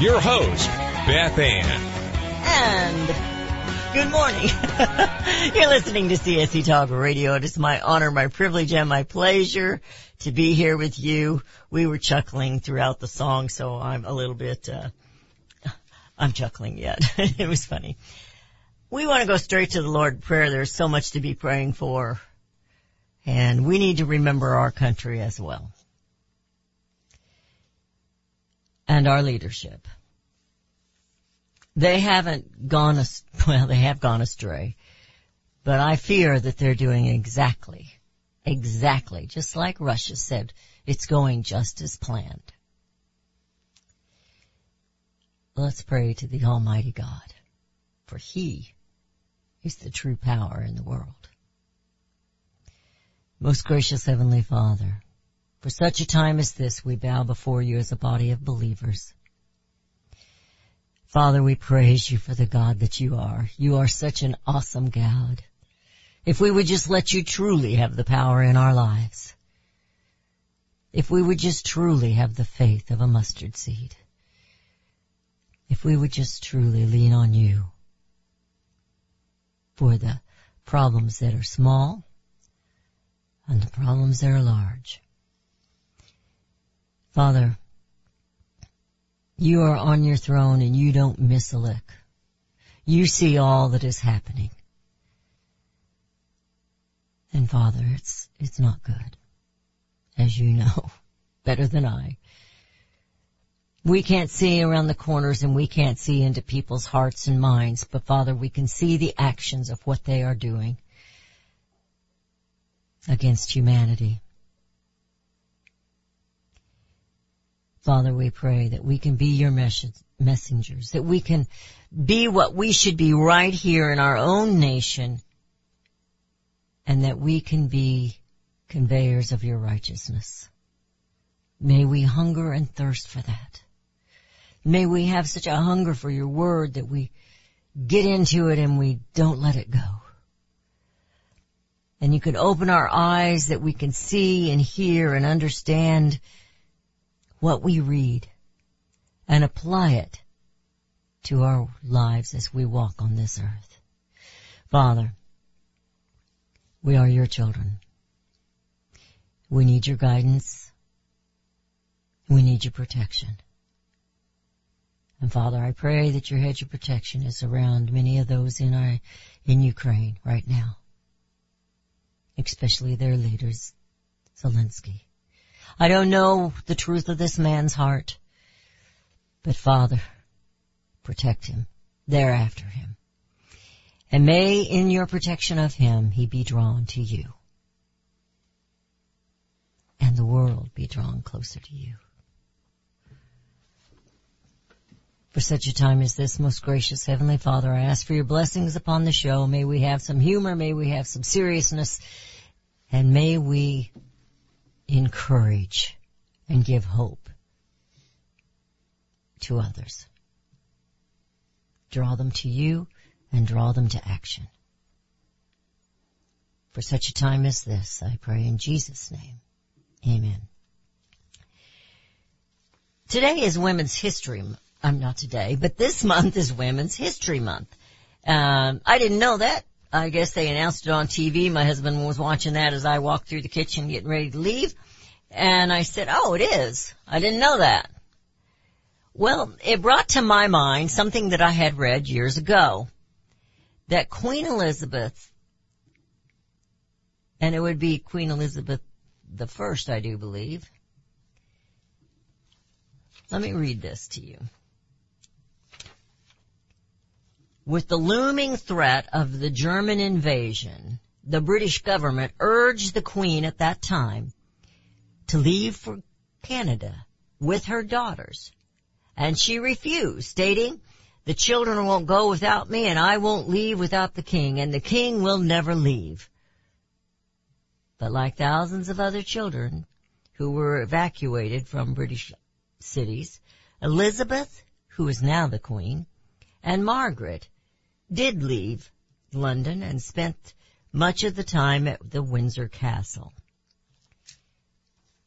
your host, Beth Ann. And good morning. You're listening to CSC Talk Radio. It is my honor, my privilege, and my pleasure to be here with you. We were chuckling throughout the song, so I'm a little bit, uh, I'm chuckling yet. it was funny. We want to go straight to the Lord prayer. There's so much to be praying for. And we need to remember our country as well. And our leadership. They haven't gone, well, they have gone astray, but I fear that they're doing exactly, exactly, just like Russia said, it's going just as planned. Let's pray to the Almighty God, for He is the true power in the world. Most gracious Heavenly Father, for such a time as this, we bow before you as a body of believers. Father, we praise you for the God that you are. You are such an awesome God. If we would just let you truly have the power in our lives. If we would just truly have the faith of a mustard seed. If we would just truly lean on you for the problems that are small and the problems that are large. Father, you are on your throne and you don't miss a lick. You see all that is happening. And Father, it's, it's not good. As you know, better than I. We can't see around the corners and we can't see into people's hearts and minds, but Father, we can see the actions of what they are doing against humanity. Father, we pray that we can be your messengers, that we can be what we should be right here in our own nation, and that we can be conveyors of your righteousness. May we hunger and thirst for that. May we have such a hunger for your word that we get into it and we don't let it go. And you can open our eyes that we can see and hear and understand what we read and apply it to our lives as we walk on this earth. Father, we are your children. We need your guidance. We need your protection. And Father, I pray that your hedge of protection is around many of those in our, in Ukraine right now. Especially their leaders, Zelensky. I don't know the truth of this man's heart. But Father, protect him. They're after him. And may in your protection of him he be drawn to you. And the world be drawn closer to you. For such a time as this, most gracious Heavenly Father, I ask for your blessings upon the show. May we have some humor, may we have some seriousness, and may we encourage and give hope to others. Draw them to you and draw them to action. For such a time as this, I pray in Jesus' name. Amen. Today is Women's History. I'm not today, but this month is Women's History Month. Um, I didn't know that. I guess they announced it on TV. My husband was watching that as I walked through the kitchen getting ready to leave. And I said, oh, it is. I didn't know that. Well, it brought to my mind something that I had read years ago. That Queen Elizabeth, and it would be Queen Elizabeth the first, I do believe. Let me read this to you. With the looming threat of the German invasion, the British government urged the Queen at that time to leave for Canada with her daughters. And she refused, stating, the children won't go without me and I won't leave without the king and the king will never leave. But like thousands of other children who were evacuated from British cities, Elizabeth, who is now the queen, and Margaret did leave London and spent much of the time at the Windsor Castle.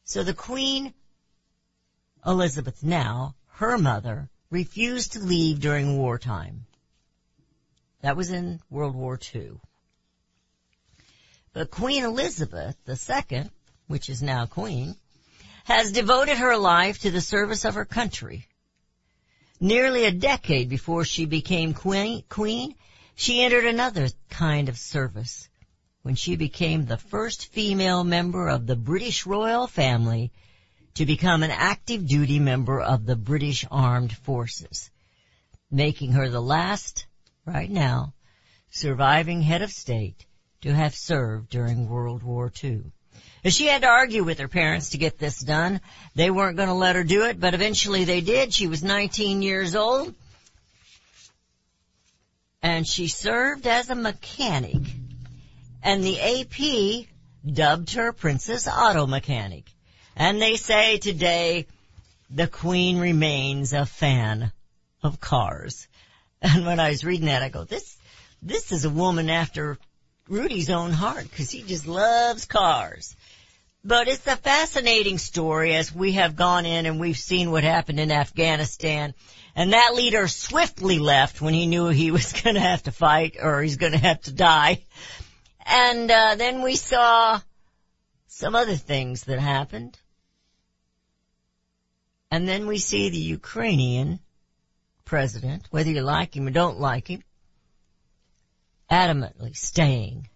So the Queen Elizabeth now, her mother, refused to leave during wartime. That was in World War II. But Queen Elizabeth II, which is now Queen, has devoted her life to the service of her country. Nearly a decade before she became queen, queen, she entered another kind of service when she became the first female member of the British royal family to become an active duty member of the British Armed Forces, making her the last, right now, surviving head of state to have served during World War II. She had to argue with her parents to get this done. They weren't going to let her do it, but eventually they did. She was 19 years old. And she served as a mechanic and the AP dubbed her Princess Auto Mechanic. And they say today the Queen remains a fan of cars. And when I was reading that, I go, this, this is a woman after Rudy's own heart because he just loves cars. But it's a fascinating story as we have gone in and we've seen what happened in Afghanistan. And that leader swiftly left when he knew he was going to have to fight or he's going to have to die. And uh, then we saw some other things that happened. And then we see the Ukrainian president, whether you like him or don't like him, adamantly staying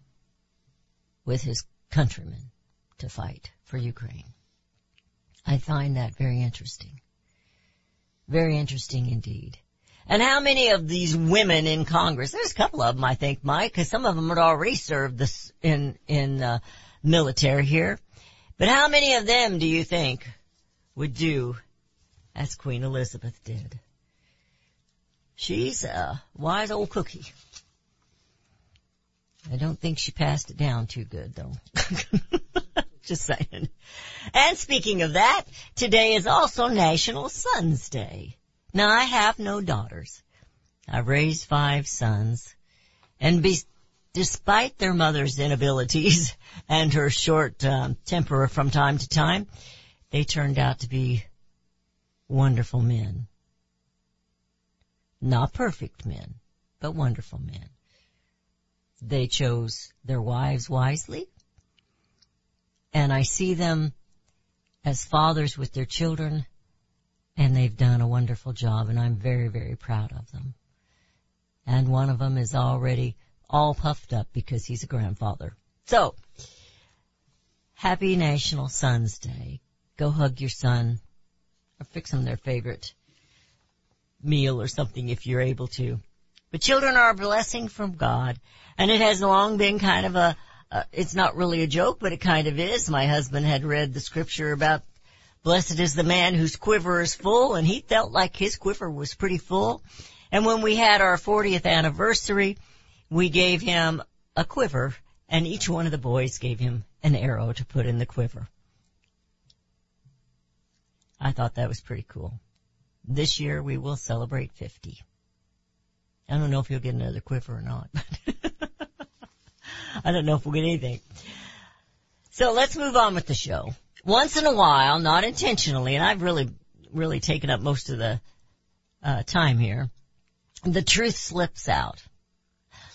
with his countrymen to fight for Ukraine. I find that very interesting. Very interesting indeed. And how many of these women in Congress? There's a couple of them, I think, Mike, because some of them had already served this in in uh, military here. But how many of them do you think would do as Queen Elizabeth did? She's a wise old cookie. I don't think she passed it down too good though. Just saying. And speaking of that, today is also National Sons Day. Now I have no daughters. I've raised five sons and be, despite their mother's inabilities and her short um, temper from time to time, they turned out to be wonderful men. Not perfect men, but wonderful men. They chose their wives wisely, and I see them as fathers with their children and they've done a wonderful job and I'm very, very proud of them. And one of them is already all puffed up because he's a grandfather. So, happy National Sons Day. Go hug your son or fix them their favorite meal or something if you're able to. But children are a blessing from God and it has long been kind of a, uh, it's not really a joke, but it kind of is. My husband had read the scripture about Blessed is the man whose quiver is full, and he felt like his quiver was pretty full. And when we had our 40th anniversary, we gave him a quiver, and each one of the boys gave him an arrow to put in the quiver. I thought that was pretty cool. This year we will celebrate 50. I don't know if he'll get another quiver or not. I don't know if we'll get anything. So let's move on with the show once in a while, not intentionally, and I've really, really taken up most of the uh, time here, the truth slips out.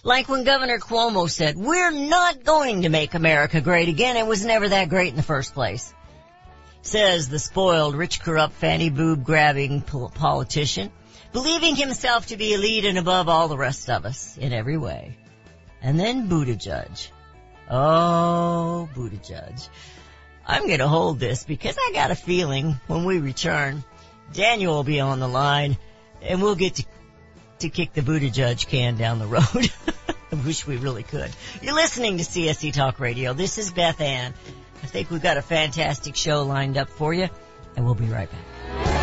Like when Governor Cuomo said, we're not going to make America great again. It was never that great in the first place. Says the spoiled, rich, corrupt, fanny boob grabbing politician, believing himself to be elite and above all the rest of us in every way. And then Buttigieg. Oh, Buttigieg. I'm gonna hold this because I got a feeling when we return, Daniel will be on the line and we'll get to, to kick the Buttigieg can down the road. I wish we really could. You're listening to CSC Talk Radio. This is Beth Ann. I think we've got a fantastic show lined up for you and we'll be right back.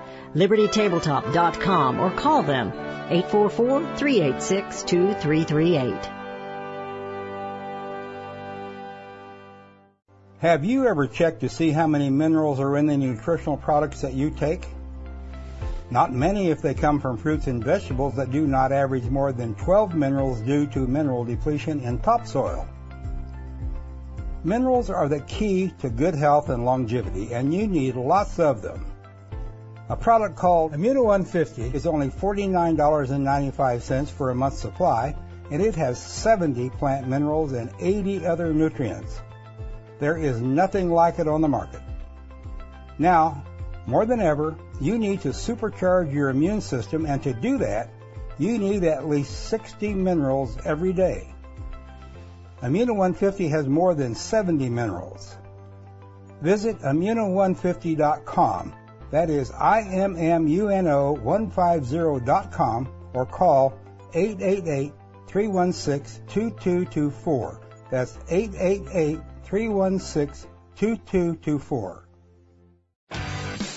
LibertyTabletop.com or call them 844-386-2338. Have you ever checked to see how many minerals are in the nutritional products that you take? Not many if they come from fruits and vegetables that do not average more than 12 minerals due to mineral depletion in topsoil. Minerals are the key to good health and longevity, and you need lots of them. A product called Immuno 150 is only $49.95 for a month's supply, and it has 70 plant minerals and 80 other nutrients. There is nothing like it on the market. Now, more than ever, you need to supercharge your immune system, and to do that, you need at least 60 minerals every day. Immuno 150 has more than 70 minerals. Visit Immuno150.com. That is IMMUNO150.com or call 888-316-2224. That's 888-316-2224.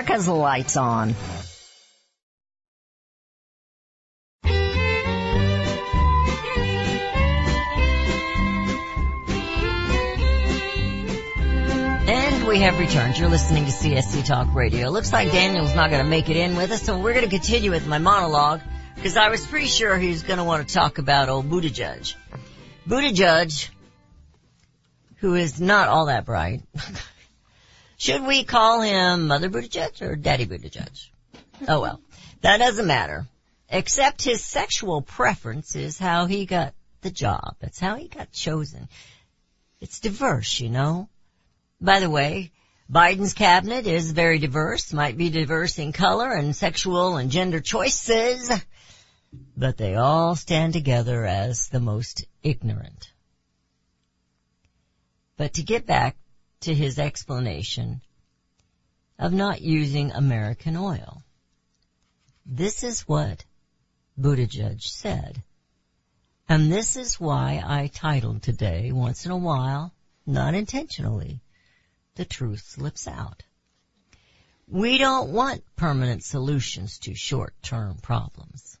America's lights on. And we have returned. You're listening to CSC Talk Radio. Looks like Daniel's not going to make it in with us, so we're going to continue with my monologue because I was pretty sure he was going to want to talk about old Buttigieg. Buttigieg, who is not all that bright. Should we call him Mother Buttigieg or Daddy Buttigieg? Oh well, that doesn't matter. Except his sexual preference is how he got the job. That's how he got chosen. It's diverse, you know. By the way, Biden's cabinet is very diverse, might be diverse in color and sexual and gender choices, but they all stand together as the most ignorant. But to get back to his explanation of not using American oil. This is what Buttigieg said. And this is why I titled today, once in a while, not intentionally, the truth slips out. We don't want permanent solutions to short-term problems.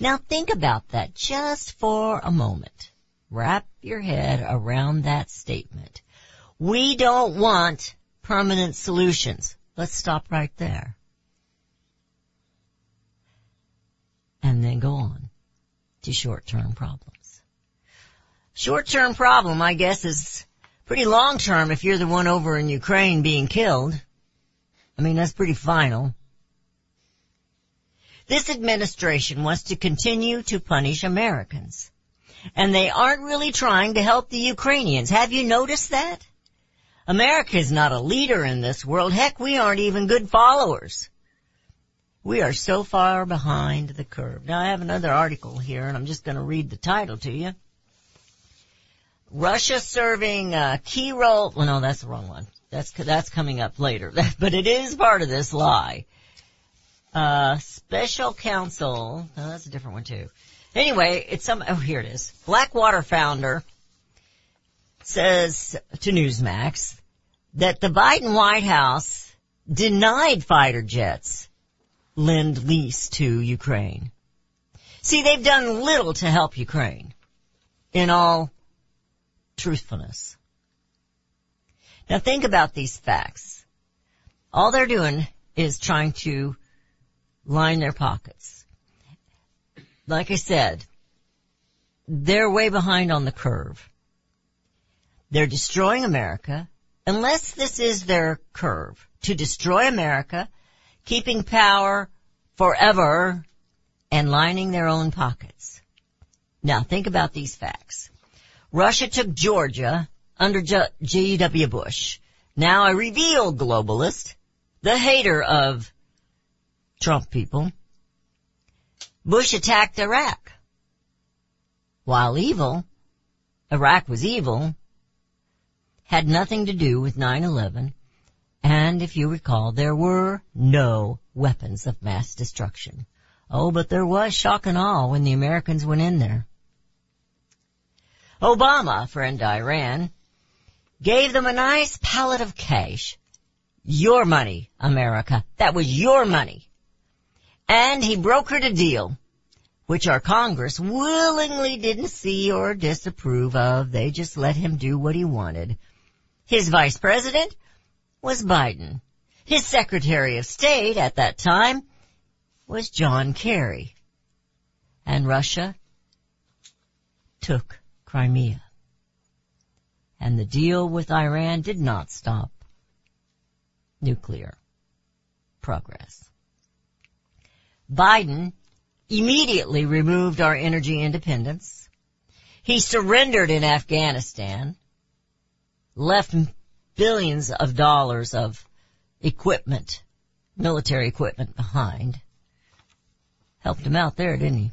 Now think about that just for a moment. Wrap your head around that statement. We don't want permanent solutions. Let's stop right there. And then go on to short-term problems. Short-term problem, I guess, is pretty long-term if you're the one over in Ukraine being killed. I mean, that's pretty final. This administration wants to continue to punish Americans. And they aren't really trying to help the Ukrainians. Have you noticed that? America is not a leader in this world. Heck, we aren't even good followers. We are so far behind the curve. Now I have another article here and I'm just going to read the title to you. Russia serving a key role, well no, that's the wrong one. That's, that's coming up later. but it is part of this lie. Uh, special counsel, no, that's a different one too. Anyway, it's some, oh here it is. Blackwater founder says to Newsmax that the Biden White House denied fighter jets lend lease to Ukraine. See, they've done little to help Ukraine in all truthfulness. Now think about these facts. All they're doing is trying to line their pockets. Like I said, they're way behind on the curve. They're destroying America. Unless this is their curve to destroy America, keeping power forever and lining their own pockets. Now think about these facts. Russia took Georgia under G.W. Bush. Now a revealed globalist, the hater of Trump people. Bush attacked Iraq. While evil, Iraq was evil, had nothing to do with 9-11, and if you recall, there were no weapons of mass destruction. Oh, but there was shock and awe when the Americans went in there. Obama, friend Iran, gave them a nice pallet of cash. Your money, America. That was your money. And he brokered a deal, which our Congress willingly didn't see or disapprove of. They just let him do what he wanted. His vice president was Biden. His secretary of state at that time was John Kerry. And Russia took Crimea. And the deal with Iran did not stop nuclear progress. Biden immediately removed our energy independence. He surrendered in Afghanistan, left billions of dollars of equipment, military equipment behind. Helped him out there, didn't he?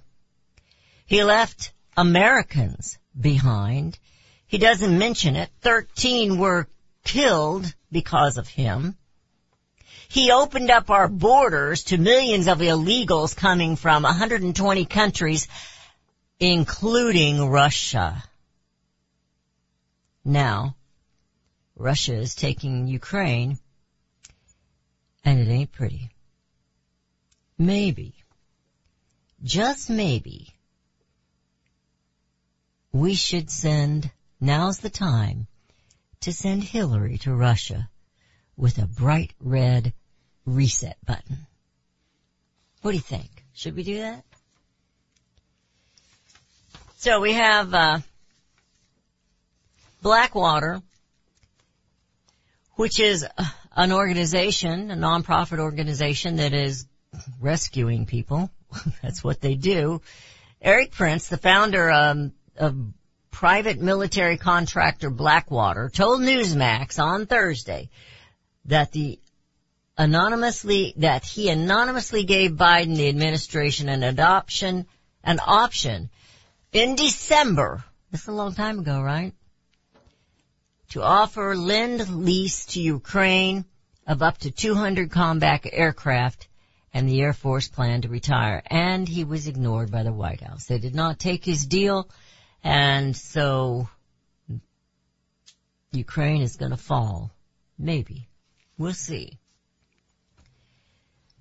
He left Americans behind. He doesn't mention it. Thirteen were killed because of him. He opened up our borders to millions of illegals coming from 120 countries, including Russia. Now, Russia is taking Ukraine, and it ain't pretty. Maybe, just maybe, we should send, now's the time, to send Hillary to Russia with a bright red reset button. What do you think? Should we do that? So we have, uh, Blackwater, which is an organization, a nonprofit organization that is rescuing people. That's what they do. Erik Prince, the founder um, of private military contractor Blackwater, told Newsmax on Thursday that the anonymously that he anonymously gave Biden the administration an adoption an option in December. That's a long time ago, right? To offer lend lease to Ukraine of up to 200 combat aircraft and the Air Force planned to retire. And he was ignored by the White House. They did not take his deal and so Ukraine is gonna fall. Maybe. We'll see.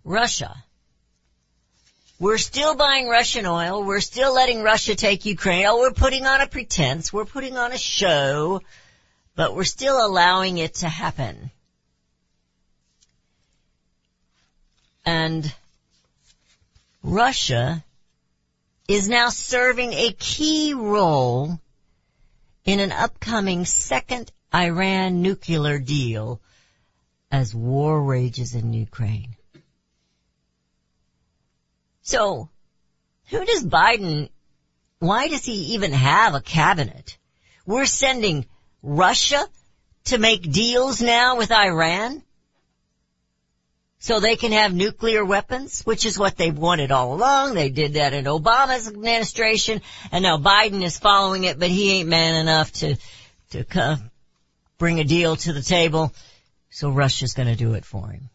Russia. We're still buying Russian oil. We're still letting Russia take Ukraine. Oh, we're putting on a pretense. We're putting on a show, but we're still allowing it to happen. And Russia is now serving a key role in an upcoming second Iran nuclear deal as war rages in Ukraine. So, who does Biden why does he even have a cabinet? We're sending Russia to make deals now with Iran? So they can have nuclear weapons, which is what they've wanted all along. They did that in Obama's administration, and now Biden is following it, but he ain't man enough to, to come, bring a deal to the table. So Russia's gonna do it for him.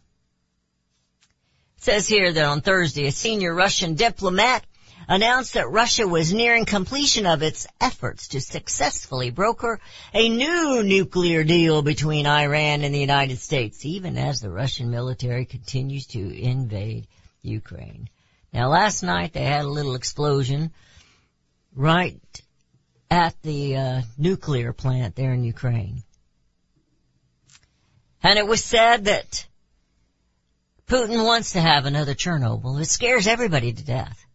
It says here that on Thursday, a senior Russian diplomat announced that Russia was nearing completion of its efforts to successfully broker a new nuclear deal between Iran and the United States, even as the Russian military continues to invade Ukraine. Now last night they had a little explosion right at the uh, nuclear plant there in Ukraine. And it was said that Putin wants to have another Chernobyl. It scares everybody to death.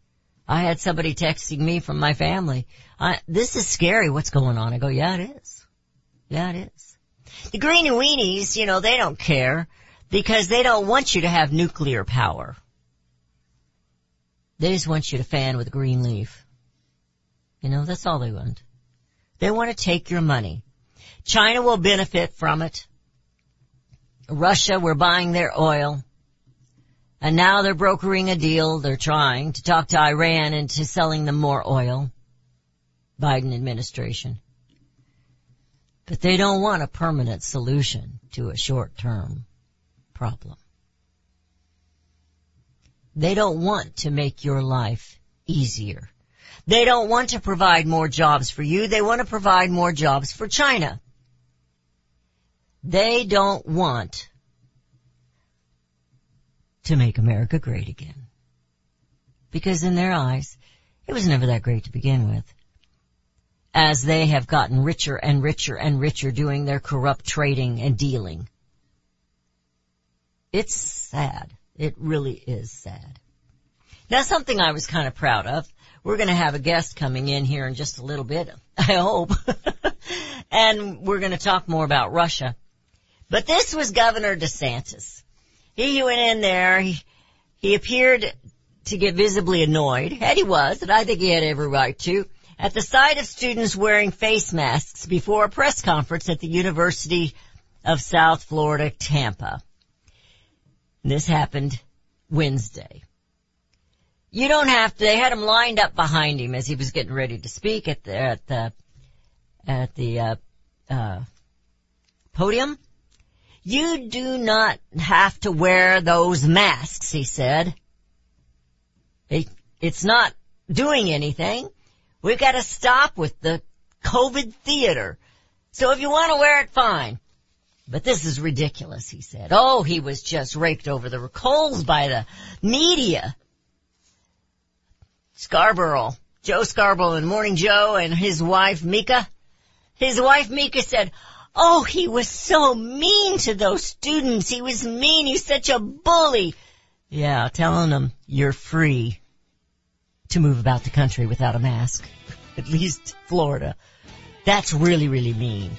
I had somebody texting me from my family. I, this is scary what's going on. I go, yeah, it is. Yeah, it is. The greeny weenies, you know, they don't care because they don't want you to have nuclear power. They just want you to fan with a green leaf. You know, that's all they want. They want to take your money. China will benefit from it. Russia, we're buying their oil. And now they're brokering a deal. They're trying to talk to Iran into selling them more oil. Biden administration. But they don't want a permanent solution to a short term problem. They don't want to make your life easier. They don't want to provide more jobs for you. They want to provide more jobs for China. They don't want to make America great again. Because in their eyes, it was never that great to begin with. As they have gotten richer and richer and richer doing their corrupt trading and dealing. It's sad. It really is sad. Now something I was kind of proud of. We're going to have a guest coming in here in just a little bit, I hope. and we're going to talk more about Russia. But this was Governor DeSantis. He went in there, he, he appeared to get visibly annoyed, and he was, and I think he had every right to, at the sight of students wearing face masks before a press conference at the University of South Florida, Tampa. This happened Wednesday. You don't have to, they had him lined up behind him as he was getting ready to speak at the, at the, at the, uh, uh, podium. You do not have to wear those masks, he said. It, it's not doing anything. We've got to stop with the COVID theater. So if you want to wear it, fine. But this is ridiculous, he said. Oh, he was just raked over the coals by the media. Scarborough, Joe Scarborough and Morning Joe and his wife Mika. His wife Mika said, Oh, he was so mean to those students. He was mean. He's such a bully. Yeah, telling them you're free to move about the country without a mask. At least Florida. That's really, really mean.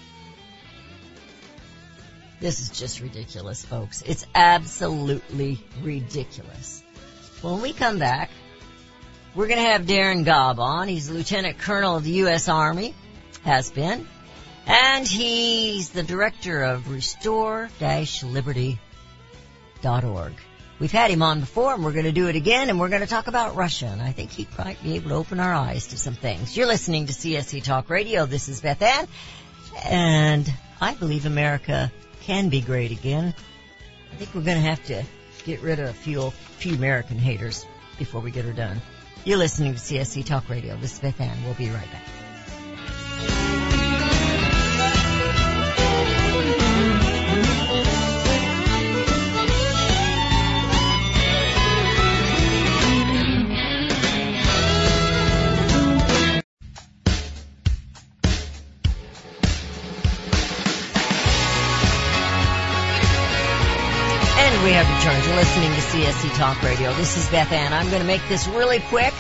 This is just ridiculous, folks. It's absolutely ridiculous. When we come back, we're gonna have Darin Gaub on. He's Lieutenant Colonel of the U.S. Army. Has been. And he's the director of restore-liberty.org. We've had him on before and we're going to do it again and we're going to talk about Russia and I think he might be able to open our eyes to some things. You're listening to CSC Talk Radio. This is Beth Ann and I believe America can be great again. I think we're going to have to get rid of a few, few American haters before we get her done. You're listening to CSC Talk Radio. This is Beth Ann. We'll be right back. Returned. You're listening to CSC Talk Radio. This is Beth Ann. I'm going to make this really quick.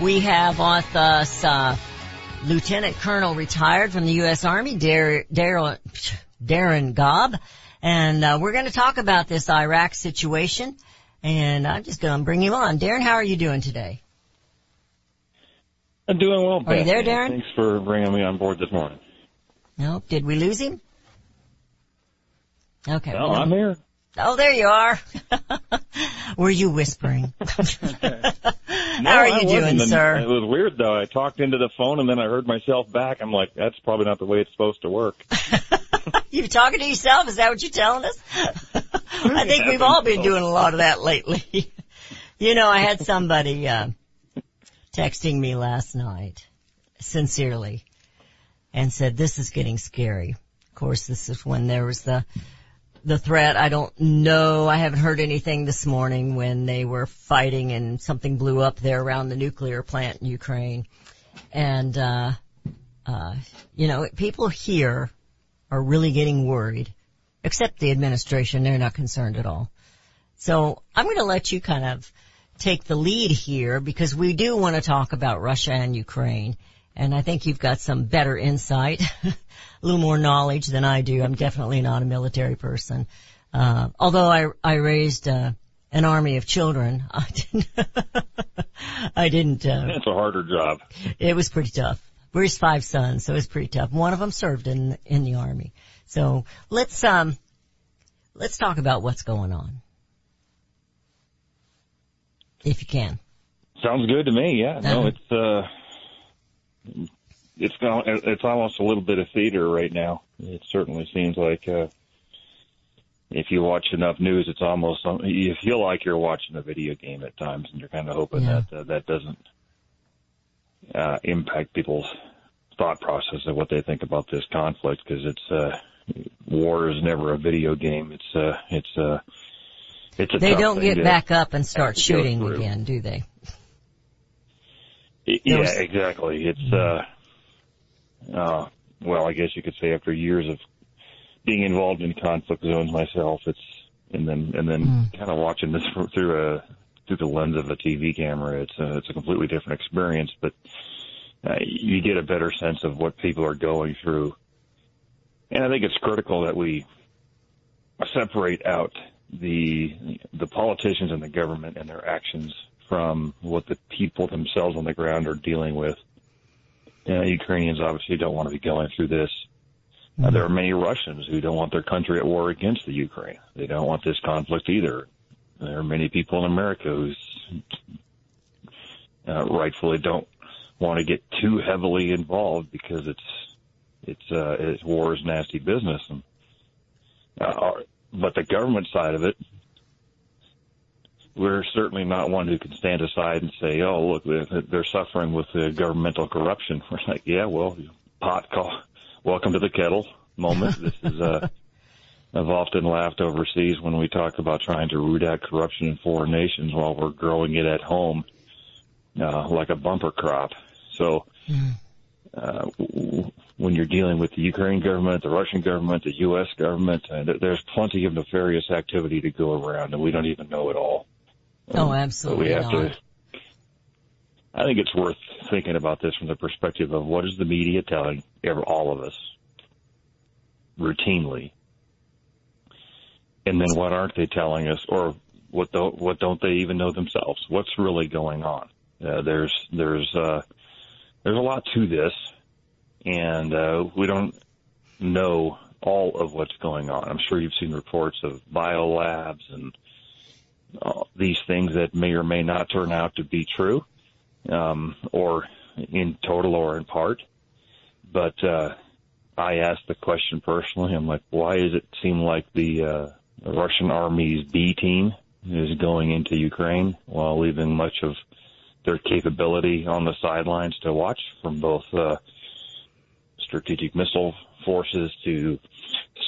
We have with us uh, Lieutenant Colonel retired from the U.S. Army, Dar- Dar- Darin Gaub, and uh, we're going to talk about this Iraq situation. And I'm just going to bring him on. Darin, how are you doing today? I'm doing well. Are you there, Darin? Thanks for bringing me on board this morning. Nope. did we lose him? Okay. No, well- I'm here. Oh, there you are. Were you whispering? No, How are you doing, wasn't. And sir? It was weird though. I talked into the phone and then I heard myself back. I'm like, that's probably not the way it's supposed to work. You talking to yourself? Is that what you're telling us? I think we've all been doing a lot of that lately. you know, I had somebody uh, texting me last night, sincerely, and said, "This is getting scary." Of course, this is when there was the the threat. I don't know. I haven't heard anything this morning when they were fighting and something blew up there around the nuclear plant in Ukraine, and uh, uh, you know, people here are really getting worried, except the administration. They're not concerned at all. So I'm going to let you kind of take the lead here because we do want to talk about Russia and Ukraine. And I think you've got some better insight, a little more knowledge than I do. I'm definitely not a military person. Uh, although I, I raised, uh, an army of children, I didn't, I didn't, uh, It's a harder job. it was pretty tough. We raised five sons, so it was pretty tough. One of them served in in the army. So let's um let's talk about what's going on, if you can. Sounds good to me. Yeah. Uh-huh. No, it's uh, it's it's almost a little bit of theater right now. It certainly seems like uh, if you watch enough news, it's almost you feel like you're watching a video game at times, and you're kind of hoping Yeah. that uh, that doesn't uh, impact people's thought process of what they think about this conflict because it's uh, war is never a video game. It's uh, it's uh, it's a They don't get to- back up and start have to go shooting again, do they? Yeah, was- exactly. It's uh, uh, well, I guess you could say after years of being involved in conflict zones myself, it's and then and then kind of watching this through a through the lens of a TV camera. It's a, it's a completely different experience, but uh, you get a better sense of what people are going through, and I think it's critical that we separate out the the politicians and the government and their actions from what the people themselves on the ground are dealing with. Uh, Ukrainians obviously don't want to be going through this. Uh, there are many Russians who don't want their country at war against the Ukraine. They don't want this conflict either. There are many people in America who uh, rightfully don't want to get too heavily involved because it's it's uh, it's war is nasty business. And, uh, but the government side of it, we're certainly not one who can stand aside and say, "Oh, look, they're they're suffering with uh, governmental corruption." We're like, "Yeah, well, pot call, welcome to the kettle moment." This is uh, I've often laughed overseas when we talk about trying to root out corruption in foreign nations while we're growing it at home, uh, like a bumper crop. So. Uh, when you're dealing with the Ukraine government, the Russian government, the U.S. government, uh, there's plenty of nefarious activity to go around, and we don't even know it all. Oh, So we absolutely have not. to. I think it's worth thinking about this from the perspective of what is the media telling all of us routinely, and then what aren't they telling us, or what don't what don't they even know themselves? What's really going on? Uh, there's there's uh, there's a lot to this, and uh, we don't know all of what's going on. I'm sure you've seen reports of biolabs and these things that may or may not turn out to be true, um, or in total or in part. But uh, I asked the question personally. I'm like, why does it seem like the, uh, Russian army's B team is going into Ukraine while leaving much of their capability on the sidelines to watch from both uh, strategic missile forces to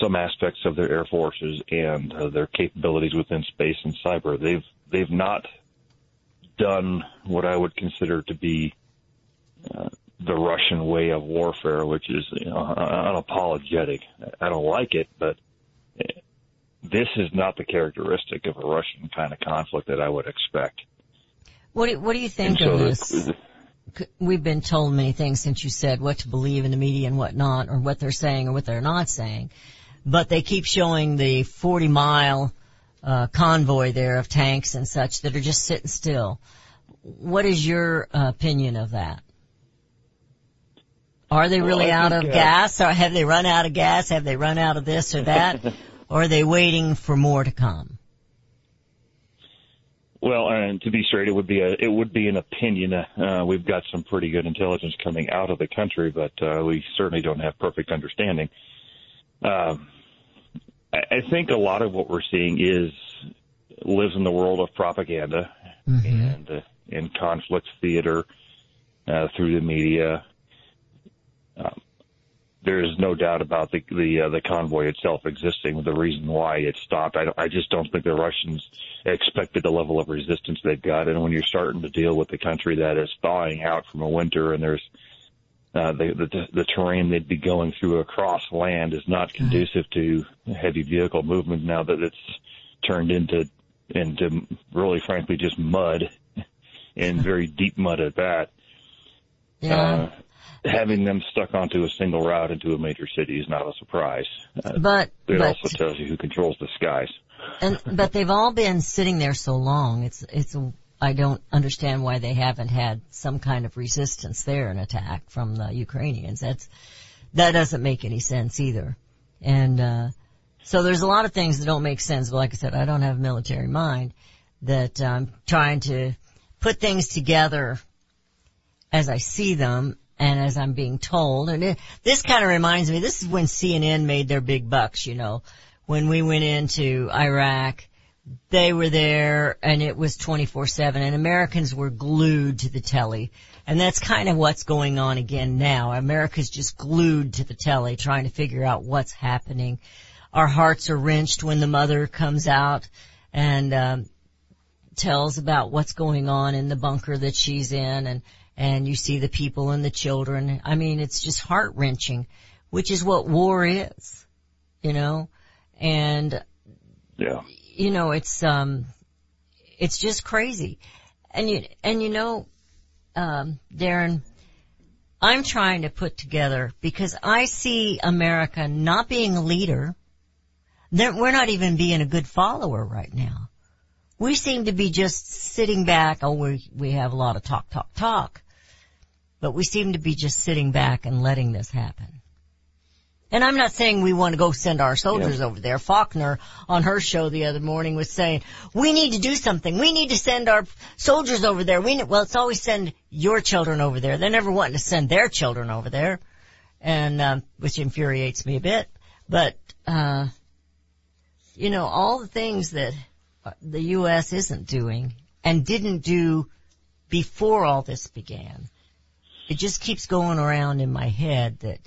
some aspects of their air forces and uh, their capabilities within space and cyber. They've they've not done what I would consider to be uh, the Russian way of warfare, which is you know, unapologetic. I don't like it, but this is not the characteristic of a Russian kind of conflict that I would expect. What do, what do you think And of so this? the- We've been told many things since you said what to believe in the media and what not, or what they're saying or what they're not saying. But they keep showing the 40 mile uh, convoy there of tanks and such that are just sitting still. What is your uh, opinion of that? Are they really Well, out think, of uh, gas? Or have they run out of gas? Have they run out of this or that? or are they waiting for more to come? Well, and to be straight, it would be a it would be an opinion. Uh, we've got some pretty good intelligence coming out of the country, but uh, we certainly don't have perfect understanding. Um, I, I think a lot of what we're seeing is lives in the world of propaganda and uh, in conflict theater uh, through the media. Um, there's no doubt about the the uh, the convoy itself existing. The reason why it stopped, I, I just don't think the Russians expected the level of resistance they've got. And when you're starting to deal with a country that is thawing out from a winter, and there's uh, the, the the terrain they'd be going through across land is not conducive to heavy vehicle movement. Now that it's turned into into really, frankly, just mud, and very deep mud at that Yeah. uh, having them stuck onto a single route into a major city is not a surprise. Uh, but, it but, also tells you who controls the skies. and, but they've all been sitting there so long. It's, it's, I don't understand why they haven't had some kind of resistance there, an attack from the Ukrainians. That's, that doesn't make any sense either. And, uh, so there's a lot of things that don't make sense, but like I said, I don't have a military mind that I'm trying to put things together as I see them and as I'm being told. And it, this kind of reminds me, this is when CNN made their big bucks, you know, when we went into Iraq, they were there and it was 24-7 and Americans were glued to the telly. And that's kind of what's going on again now. America's just glued to the telly trying to figure out what's happening. Our hearts are wrenched when the mother comes out and, um, tells about what's going on in the bunker that she's in and, and you see the people and the children. I mean, it's just heart wrenching, which is what war is, you know, and Yeah. you know, it's, um, it's just crazy. And you, and you know, um, Darin, I'm trying to put together because I see America not being a leader. We're not even being a good follower right now. We seem to be just sitting back. Oh, we, we have a lot of talk, talk, talk. But we seem to be just sitting back and letting this happen. And I'm not saying we want to go send our soldiers over there. Faulkner on her show the other morning was saying, we need to do something. We need to send our soldiers over there. We need, well, it's always send your children over there. They're never wanting to send their children over there. And, um, which infuriates me a bit. But, uh, you know, all the things that uh, the U.S. isn't doing and didn't do before all this began. It just keeps going around in my head that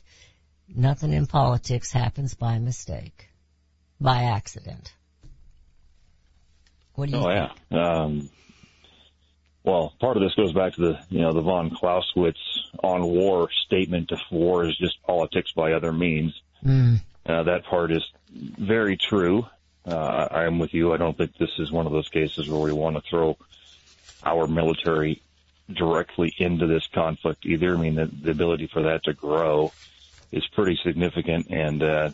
nothing in politics happens by mistake, by accident. What do you Oh yeah. Um, well, part of this goes back to the you know the von Clausewitz on war statement: "If war is just politics by other means." Mm. Uh, that part is very true. Uh, I am with you. I don't think this is one of those cases where we want to throw our military directly into this conflict either. I mean, the, the ability for that to grow is pretty significant. And uh,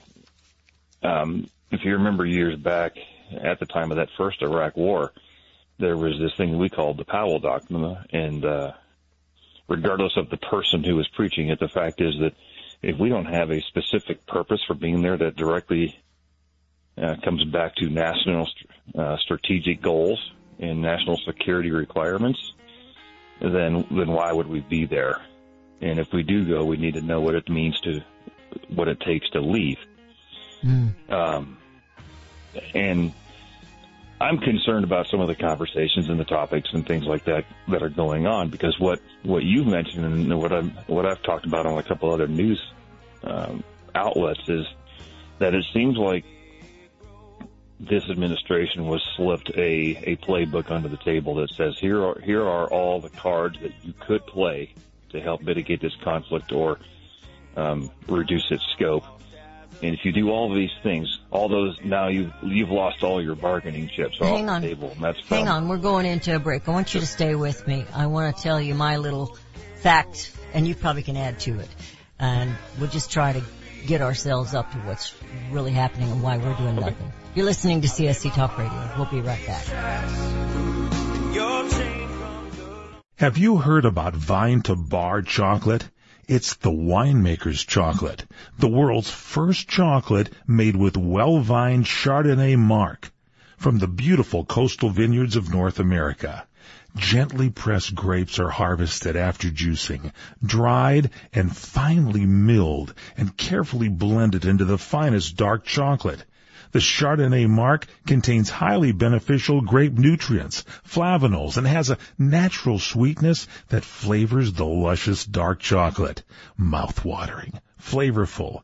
um, if you remember years back, at the time of that first Iraq War, there was this thing we called the Powell Doctrine, and uh, regardless of the person who was preaching it, the fact is that if we don't have a specific purpose for being there that directly uh, comes back to national uh, strategic goals and national security requirements, then then why would we be there? And if we do go, we need to know what it means to what it takes to leave. Um, and I'm concerned about some of the conversations and the topics and things like that that are going on because what what you've mentioned and what I'm what I've talked about on a couple other news um, outlets is that it seems like this administration was slipped a, a playbook under the table that says here are here are all the cards that you could play to help mitigate this conflict or um, reduce its scope. And if you do all these things, all those now you've you've lost all your bargaining chips off Hang on. the table. And that's Hang on, we're going into a break. I want you to stay with me. I want to tell you my little fact, and you probably can add to it. And we'll just try to get ourselves up to what's really happening and why we're doing nothing. You're listening to CSC Talk Radio. We'll be right back. Have you heard about vine to bar chocolate? It's the winemaker's chocolate, the world's first chocolate made with well-vined Chardonnay marc from the beautiful coastal vineyards of North America. Gently pressed grapes are harvested after juicing, dried and finely milled and carefully blended into the finest dark chocolate. The Chardonnay marc contains highly beneficial grape nutrients, flavanols, and has a natural sweetness that flavors the luscious dark chocolate. Mouth-watering, flavorful,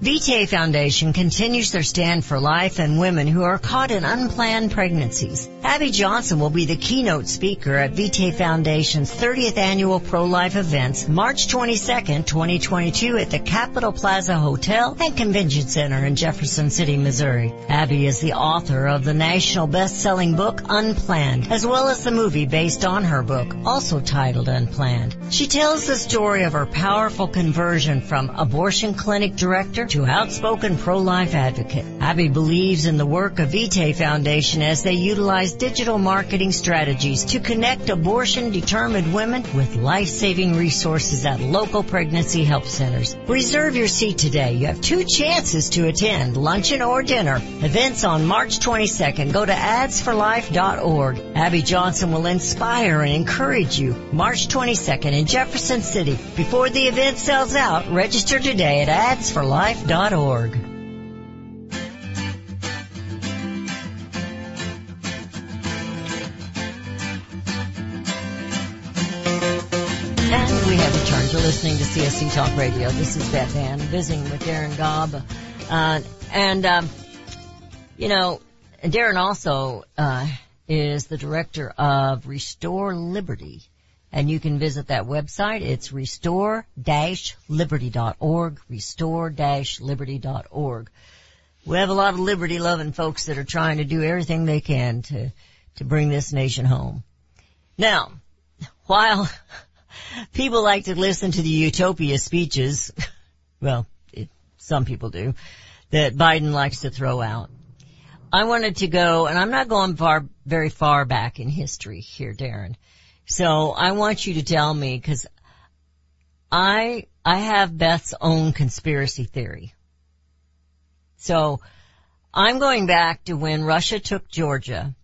Vitae Foundation continues their stand for life and women who are caught in unplanned pregnancies. Abby Johnson will be the keynote speaker at Vitae Foundation's 30th annual pro-life events March 22nd, 2022 at the Capitol Plaza Hotel and Convention Center in Jefferson City, Missouri. Abby is the author of the national best-selling book Unplanned, as well as the movie based on her book, also titled Unplanned. She tells the story of her powerful conversion from abortion clinic director to outspoken pro-life advocate. Abby believes in the work of Vitae Foundation as they utilize digital marketing strategies to connect abortion-determined women with life-saving resources at local pregnancy help centers. Reserve your seat today. You have two chances to attend, luncheon or dinner. Events on March 22nd. Go to adsforlife.org. Abby Johnson will inspire and encourage you. March 22nd in Jefferson City. Before the event sells out, register today at adsforlife.org. And we have returned to listening to CSC Talk Radio. This is Beth Ann visiting with Darin Gaub. Uh, and, um, you know, Darren also, uh, is the director of Restore Liberty. And you can visit that website. It's restore-liberty.org, restore-liberty.org. We have a lot of liberty loving folks that are trying to do everything they can to, to bring this nation home. Now, while people like to listen to the utopia speeches, well, it, some people do, that Biden likes to throw out, I wanted to go, and I'm not going far, very far back in history here, Darin. So I want you to tell me because I I have Beth's own conspiracy theory. So I'm going back to when Russia took Georgia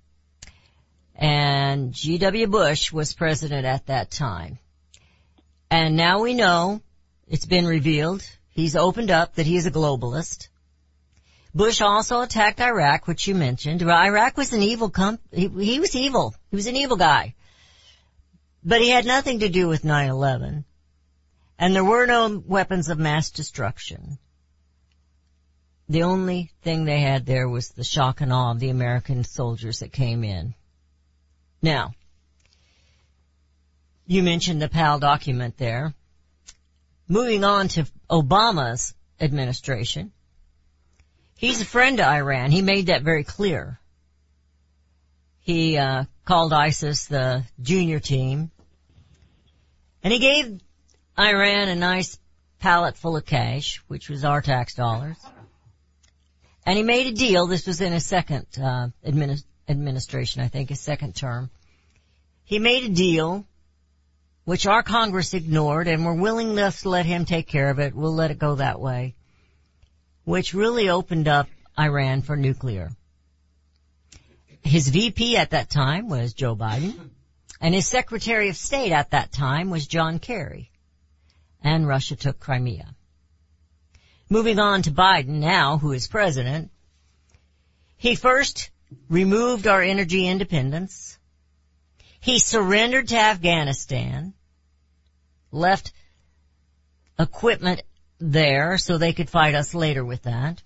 and G.W. Bush was president at that time. And now we know it's been revealed. He's opened up that he's a globalist. Bush also attacked Iraq, which you mentioned. Iraq was an evil comp, he, he was evil. He was an evil guy. But he had nothing to do with 9-11. And there were no weapons of mass destruction. The only thing they had there was the shock and awe of the American soldiers that came in. Now, you mentioned the Powell document there. Moving on to Obama's administration. He's a friend to Iran. He made that very clear. He uh, called ISIS the junior team. And he gave Iran a nice pallet full of cash, which was our tax dollars. And he made a deal. This was in his second uh, administ- administration, I think, his second term. He made a deal which our Congress ignored and were willing to let him take care of it. We'll let it go that way. Which really opened up Iran for nuclear. His VP at that time was Joe Biden, and his Secretary of State at that time was John Kerry. And Russia took Crimea. Moving on to Biden now, who is president. He first removed our energy independence. He surrendered to Afghanistan, left equipment there so they could fight us later with that,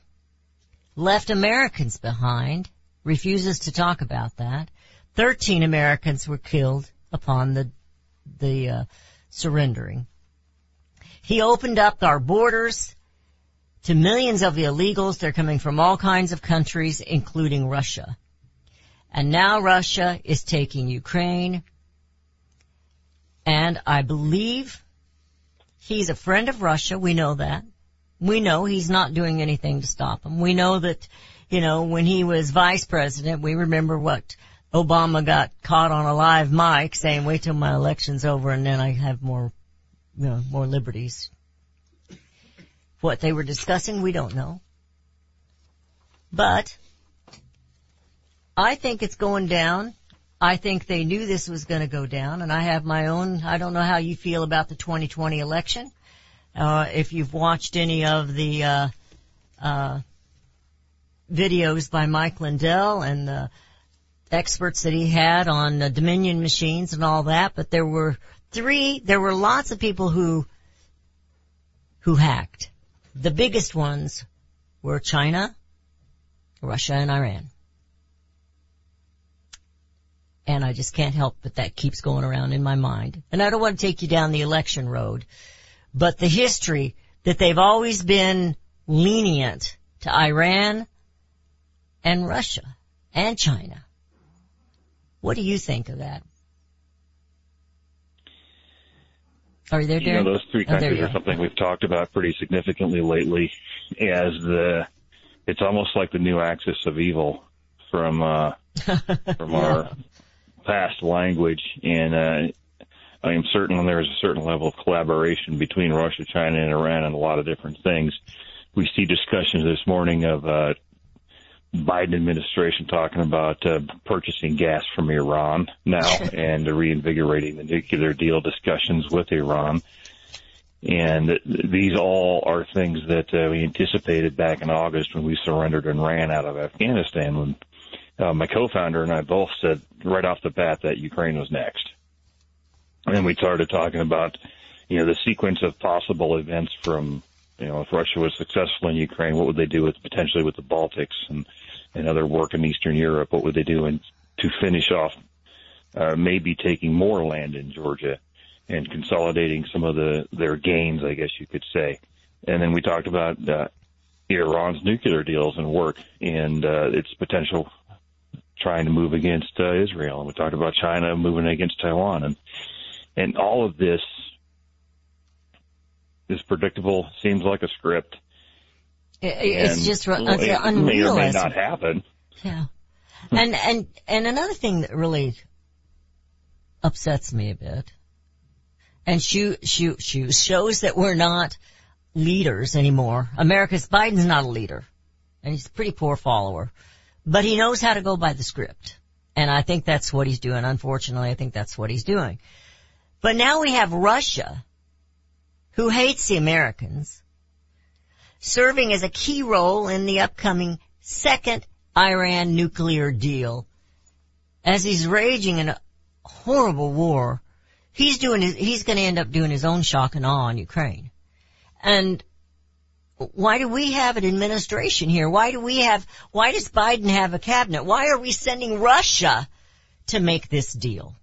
left Americans behind, refuses to talk about that. Thirteen Americans were killed upon the, the, uh, surrendering. He opened up our borders to millions of illegals. They're coming from all kinds of countries, including Russia. And now Russia is taking Ukraine. And I believe he's a friend of Russia. We know that. We know he's not doing anything to stop him. We know that, you know, when he was vice president, we remember what Obama got caught on a live mic saying, wait till my election's over and then I have more, you know, more liberties. What they were discussing, we don't know. But I think it's going down. I think they knew this was going to go down, and I have my own. I don't know how you feel about the 2020 election. Uh, if you've watched any of the uh, uh, videos by Mike Lindell and the experts that he had on the Dominion machines and all that, but there were three. There were lots of people who who hacked. The biggest ones were China, Russia, and Iran. And I just can't help but that keeps going around in my mind. And I don't want to take you down the election road, but the history that they've always been lenient to Iran and Russia and China. What do you think of that? Are you there? You know, those three countries you are something we've talked about pretty significantly lately as the, it's almost like the new axis of evil from, uh, from our past language. And, uh, I am certain there is a certain level of collaboration between Russia, China, and Iran on a lot of different things. We see discussions this morning of, uh, Biden administration talking about uh, purchasing gas from Iran now and reinvigorating the nuclear deal discussions with Iran. And these all are things that uh, we anticipated back in August when we surrendered and ran out of Afghanistan. When uh, my co-founder and I both said right off the bat that Ukraine was next. And we started talking about, you know, the sequence of possible events from, you know, if Russia was successful in Ukraine, what would they do with potentially with the Baltics and, and other work in Eastern Europe? What would they do and to finish off, uh, maybe taking more land in Georgia and consolidating some of the, their gains, I guess you could say. And then we talked about, uh, Iran's nuclear deals and work and, uh, its potential trying to move against uh, Israel. And we talked about China moving against Taiwan and, and all of this is predictable, seems like a script. It- it's and just re- it it's uh, may or may not happen. Yeah. And, and, and another thing that really upsets me a bit. And shoot, shoot, shoot, shows that we're not leaders anymore. America's, Biden's not a leader. And he's a pretty poor follower. But he knows how to go by the script. And I think that's what he's doing. Unfortunately, I think that's what he's doing. But now we have Russia, who hates the Americans, serving as a key role in the upcoming second Iran nuclear deal. As he's raging in a horrible war, he's doing he's gonna end up doing his own shock and awe on Ukraine. And why do we have an administration here? Why do we have, why does Biden have a cabinet? Why are we sending Russia to make this deal?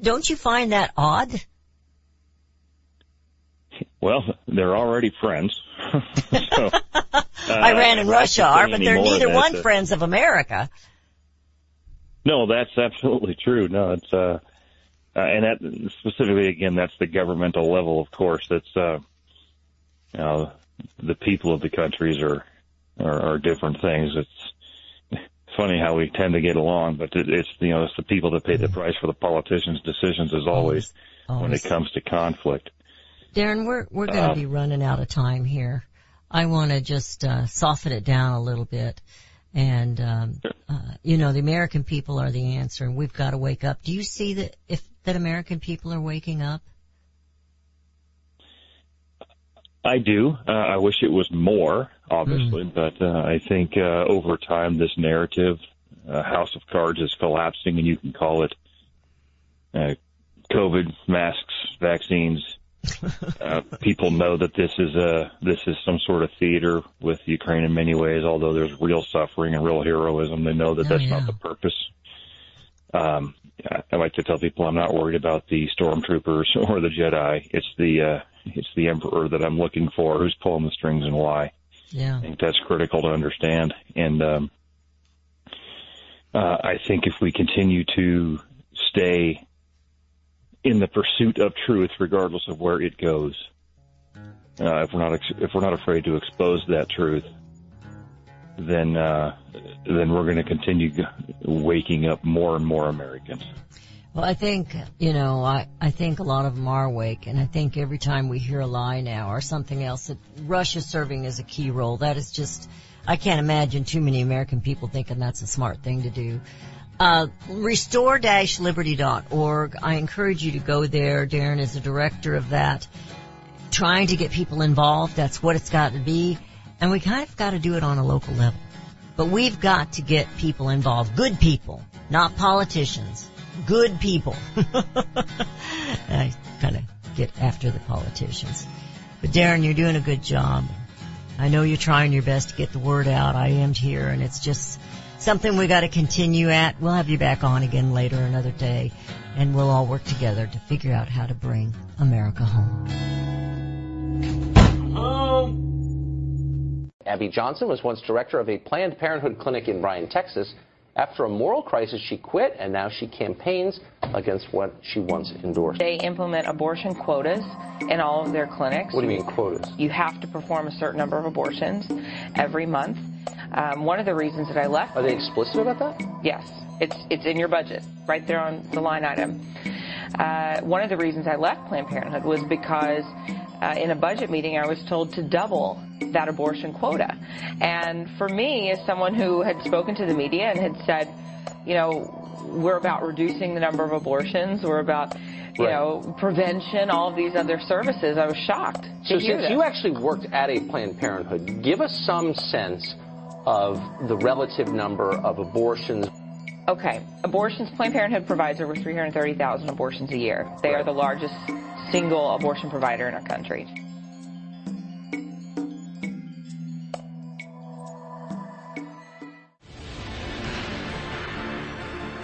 Don't you find that odd? Well, they're already friends. so, uh, Iran and Russia are, but they're neither one a, friends of America. No, that's absolutely true. No, it's, uh, uh, and that specifically again, that's the governmental level, of course. That's, uh, you know, the people of the countries are, are, are different things. It's, funny how we tend to get along, but it, it's, you know, it's the people that pay the price for the politicians' decisions as always, always. when it comes to conflict. Darin, we're, we're going to uh, be running out of time here. I want to just, uh, soften it down a little bit. And, um, uh, you know, the American people are the answer and we've got to wake up. Do you see that if, that American people are waking up? I do. Uh, I wish it was more, obviously, mm. but uh, I think uh, over time this narrative, uh, House of Cards, is collapsing, and you can call it uh, COVID masks, vaccines. uh, people know that this is a this is some sort of theater with Ukraine in many ways. Although there's real suffering and real heroism, they know that oh, that's yeah. not the purpose. Um, I like to tell people I'm not worried about the stormtroopers or the Jedi. It's the uh, it's the emperor that I'm looking for, who's pulling the strings and why. Yeah. I think that's critical to understand. And um, uh, I think if we continue to stay in the pursuit of truth, regardless of where it goes, uh, if we're not ex- if we're not afraid to expose that truth, then uh, then we're going to continue waking up more and more Americans. Well, I think, you know, I, I think a lot of them are awake, and I think every time we hear a lie now or something else that Russia's serving as a key role, that is just, I can't imagine too many American people thinking that's a smart thing to do. Uh, restore-liberty.org. I encourage you to go there. Darin is the director of that. Trying to get people involved. That's what it's got to be. And we kind of got to do it on a local level. But we've got to get people involved. Good people, not politicians good people. I kind of get after the politicians. But Darin, you're doing a good job. I know you're trying your best to get the word out. I am here and it's just something we got to continue at. We'll have you back on again later another day and we'll all work together to figure out how to bring America home. Home. Abby Johnson was once director of a Planned Parenthood clinic in Bryan, Texas. After a moral crisis, she quit, and now she campaigns against what she once endorsed. They implement abortion quotas in all of their clinics. What do you mean quotas? You have to perform a certain number of abortions every month. Um, one of the reasons that I left. Are they explicit about that? Yes, it's it's in your budget, right there on the line item. Uh, one of the reasons I left Planned Parenthood was because uh, in a budget meeting I was told to double that abortion quota. And for me, as someone who had spoken to the media and had said, you know, we're about reducing the number of abortions, we're about you right. know, prevention, all of these other services. I was shocked. So since this. you actually worked at a Planned Parenthood, give us some sense of the relative number of abortions. Okay, abortions, Planned Parenthood provides over 330,000 abortions a year. They right. are the largest single abortion provider in our country.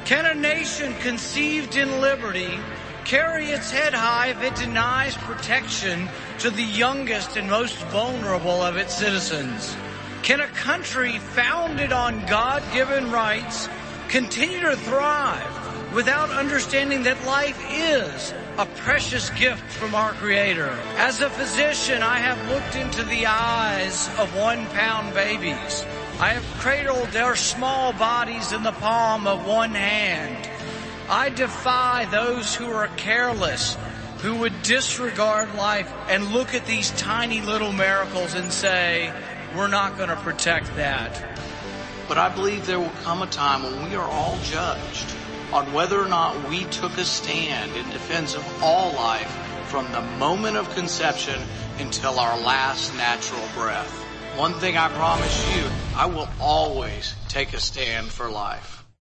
Can a nation conceived in liberty carry its head high if it denies protection to the youngest and most vulnerable of its citizens? Can a country founded on God given rights continue to thrive without understanding that life is a precious gift from our Creator? As a physician, I have looked into the eyes of one pound babies I have cradled their small bodies in the palm of one hand. I defy those who are careless, who would disregard life and look at these tiny little miracles and say, we're not going to protect that. But I believe there will come a time when we are all judged on whether or not we took a stand in defense of all life from the moment of conception until our last natural breath. One thing I promise you, I will always take a stand for life.